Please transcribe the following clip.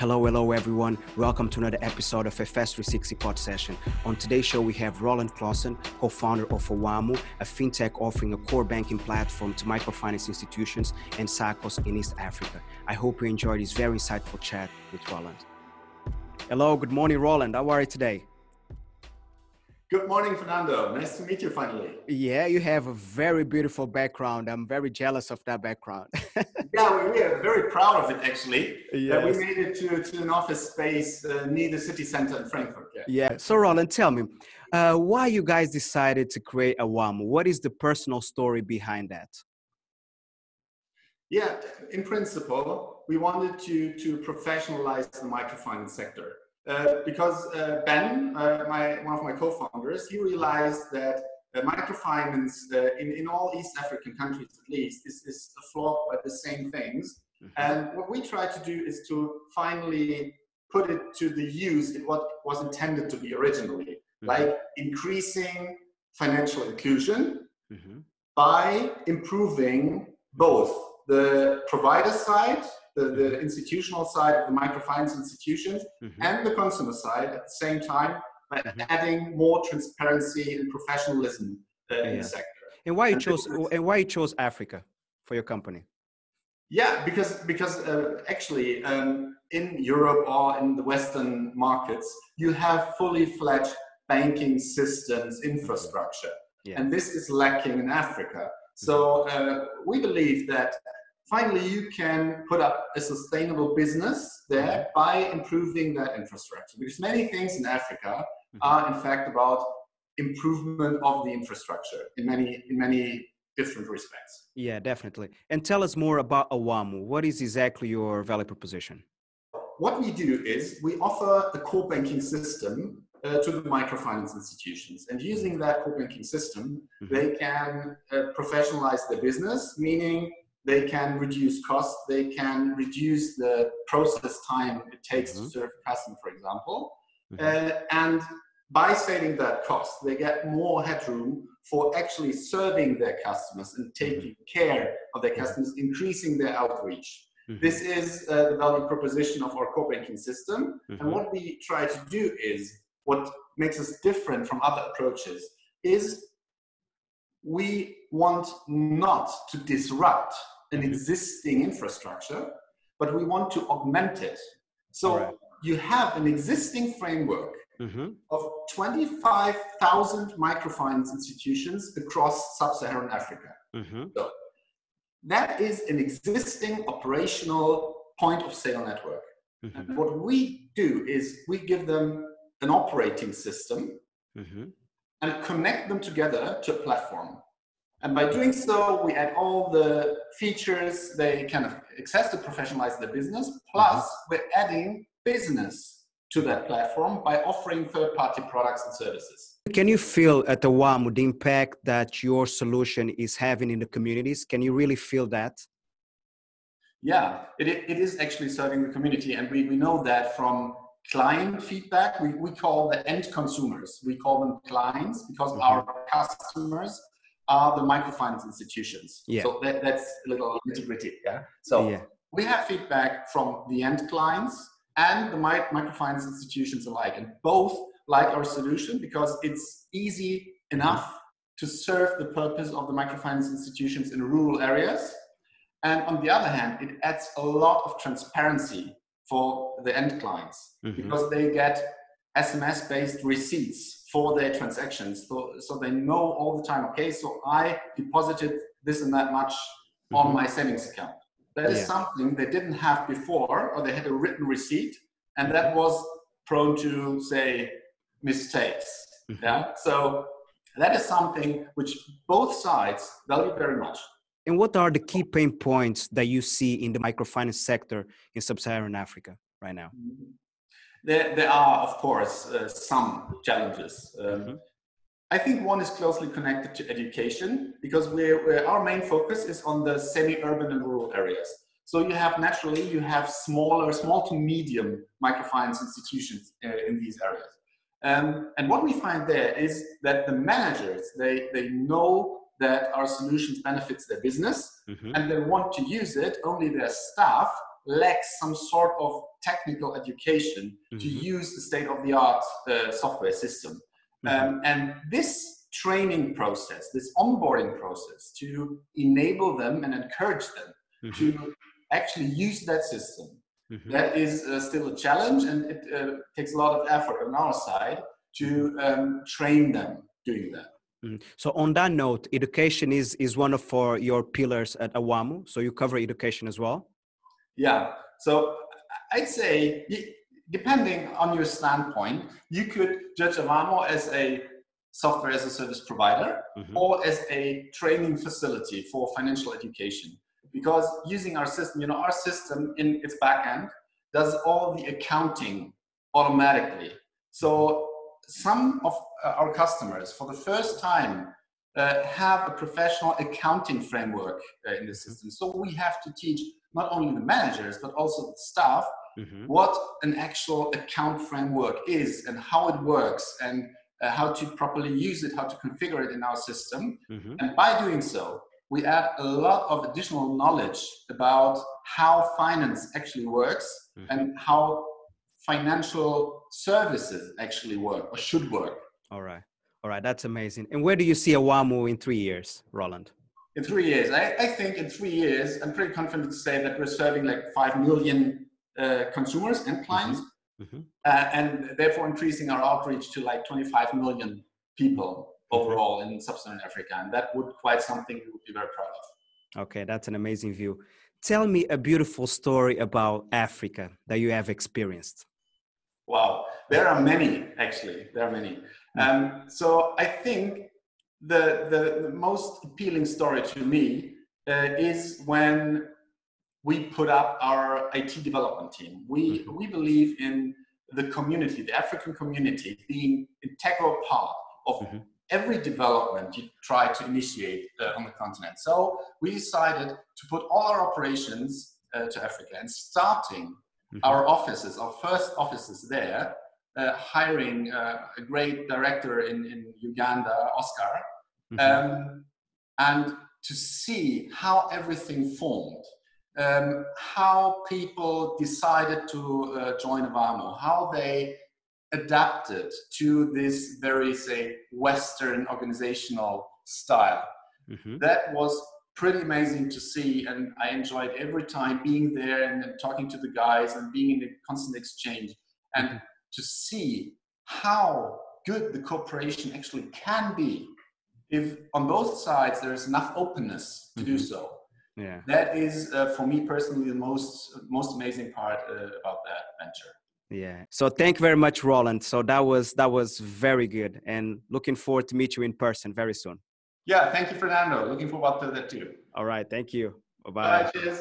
Hello, hello, everyone. Welcome to another episode of FS 360 Pod Session. On today's show, we have Roland Clausen, co founder of Awamu, a fintech offering a core banking platform to microfinance institutions and SACCOs in East Africa. I hope you enjoyed this very insightful chat with Roland. Hello, good morning, Roland. How are you today? Good morning, Fernando. Nice to meet you finally. Yeah, you have a very beautiful background. I'm very jealous of that background. yeah, we are very proud of it actually. Yeah, uh, we made it to, to an office space uh, near the city center in Frankfurt. Yeah. yeah. So, Roland, tell me, uh, why you guys decided to create Awamu? What is the personal story behind that? Yeah, in principle, we wanted to to professionalize the microfinance sector. Uh, because uh, Ben, uh, my, one of my co-founders, he realized that microfinance in, in all East African countries at least is, is flawed by the same things. Mm-hmm. And what we try to do is to finally put it to the use in what was intended to be originally, mm-hmm. like increasing financial inclusion mm-hmm. by improving both the provider side the, the institutional side of the microfinance institutions mm-hmm. and the consumer side at the same time by mm-hmm. adding more transparency and professionalism uh, yeah. in the sector. And why you and chose and why you chose Africa for your company? Yeah, because because uh, actually um, in Europe or in the Western markets, you have fully fledged banking systems infrastructure, yeah. and this is lacking in Africa. So mm-hmm. uh, we believe that finally you can put up a sustainable business there mm-hmm. by improving that infrastructure because many things in africa mm-hmm. are in fact about improvement of the infrastructure in many in many different respects yeah definitely and tell us more about Awamu. what is exactly your value proposition what we do is we offer a core banking system uh, to the microfinance institutions. And using that core banking system, mm-hmm. they can uh, professionalize their business, meaning they can reduce costs, they can reduce the process time it takes mm-hmm. to serve a customer, for example. Mm-hmm. Uh, and by saving that cost, they get more headroom for actually serving their customers and mm-hmm. taking mm-hmm. care of their customers, increasing their outreach. Mm-hmm. This is uh, the value proposition of our core banking system. And mm-hmm. what we try to do is what makes us different from other approaches is we want not to disrupt an existing infrastructure, but we want to augment it. So right. you have an existing framework mm-hmm. of 25,000 microfinance institutions across sub-Saharan Africa. Mm-hmm. So that is an existing operational point of sale network. Mm-hmm. And what we do is we give them an operating system mm-hmm. and connect them together to a platform. And by doing so, we add all the features they kind of access to professionalize their business. Plus, mm-hmm. we're adding business to that platform by offering third party products and services. Can you feel at the WAM the impact that your solution is having in the communities? Can you really feel that? Yeah, it, it is actually serving the community. And we, we know that from client feedback. We, we call the end consumers, we call them clients because mm-hmm. our customers are the microfinance institutions. Yeah. So that, that's a little nitty Yeah. So yeah. we have feedback from the end clients and the microfinance institutions alike, and both like our solution because it's easy enough to serve the purpose of the microfinance institutions in rural areas. And on the other hand, it adds a lot of transparency for the end clients mm-hmm. because they get SMS based receipts for their transactions. So, so they know all the time, okay, so I deposited this and that much mm-hmm. on my savings account. That is yeah. something they didn't have before, or they had a written receipt, and that was prone to, say, mistakes. Mm-hmm. Yeah. So that is something which both sides value very much. And what are the key pain points that you see in the microfinance sector in sub-Saharan Africa right now? There, there are, of course, uh, some challenges. Um, mm-hmm. I think one is closely connected to education because we're, we're, our main focus is on the semi-urban and rural areas. So you have naturally you have smaller, small to medium microfinance institutions uh, in these areas. Um, and what we find there is that the managers they they know that our solutions benefits their business mm-hmm. and they want to use it. Only their staff lacks some sort of technical education mm-hmm. to use the state of the art uh, software system. Mm-hmm. Um, and this training process, this onboarding process to enable them and encourage them mm-hmm. to actually use that system. Mm-hmm. That is uh, still a challenge and it uh, takes a lot of effort on our side to mm-hmm. um, train them doing that. Mm. So on that note, education is is one of for your pillars at Awamu. So you cover education as well. Yeah. So I'd say, depending on your standpoint, you could judge Awamu as a software as a service provider mm-hmm. or as a training facility for financial education. Because using our system, you know, our system in its backend does all the accounting automatically. So some of uh, our customers, for the first time, uh, have a professional accounting framework uh, in the system. So we have to teach not only the managers but also the staff mm-hmm. what an actual account framework is and how it works and uh, how to properly use it, how to configure it in our system. Mm-hmm. And by doing so, we add a lot of additional knowledge about how finance actually works mm-hmm. and how financial services actually work or should work. All right. All right. That's amazing. And where do you see Awamu in three years, Roland? In three years, I, I think in three years, I'm pretty confident to say that we're serving like 5 million uh, consumers and clients. Mm-hmm. Mm-hmm. Uh, and therefore increasing our outreach to like 25 million people mm-hmm. overall in sub-Saharan Africa. And that would quite something we would be very proud of. Okay, that's an amazing view. Tell me a beautiful story about Africa that you have experienced. Wow, there are many actually. There are many. Um, so I think the, the, the most appealing story to me uh, is when we put up our IT development team. We, mm-hmm. we believe in the community, the African community, being integral part of mm-hmm. every development you try to initiate uh, on the continent. So we decided to put all our operations uh, to Africa and starting mm-hmm. our offices, our first offices there, uh, hiring uh, a great director in, in Uganda, Oscar, mm-hmm. um, and to see how everything formed um, how people decided to uh, join Awamu, how they adapted to this very, say, Western organizational style. Mm-hmm. That was pretty amazing to see, and I enjoyed every time being there and, and talking to the guys and being in a constant exchange and mm-hmm. To see how good the cooperation actually can be if on both sides there is enough openness to mm-hmm. do so. Yeah. That is uh, for me personally the most most amazing part uh, about that venture. Yeah. So thank you very much roland. So that was that was very good and looking forward to meet you in person very soon. Yeah thank you fernando. Looking forward to that too. All right. Thank you. Bye-bye. Cheers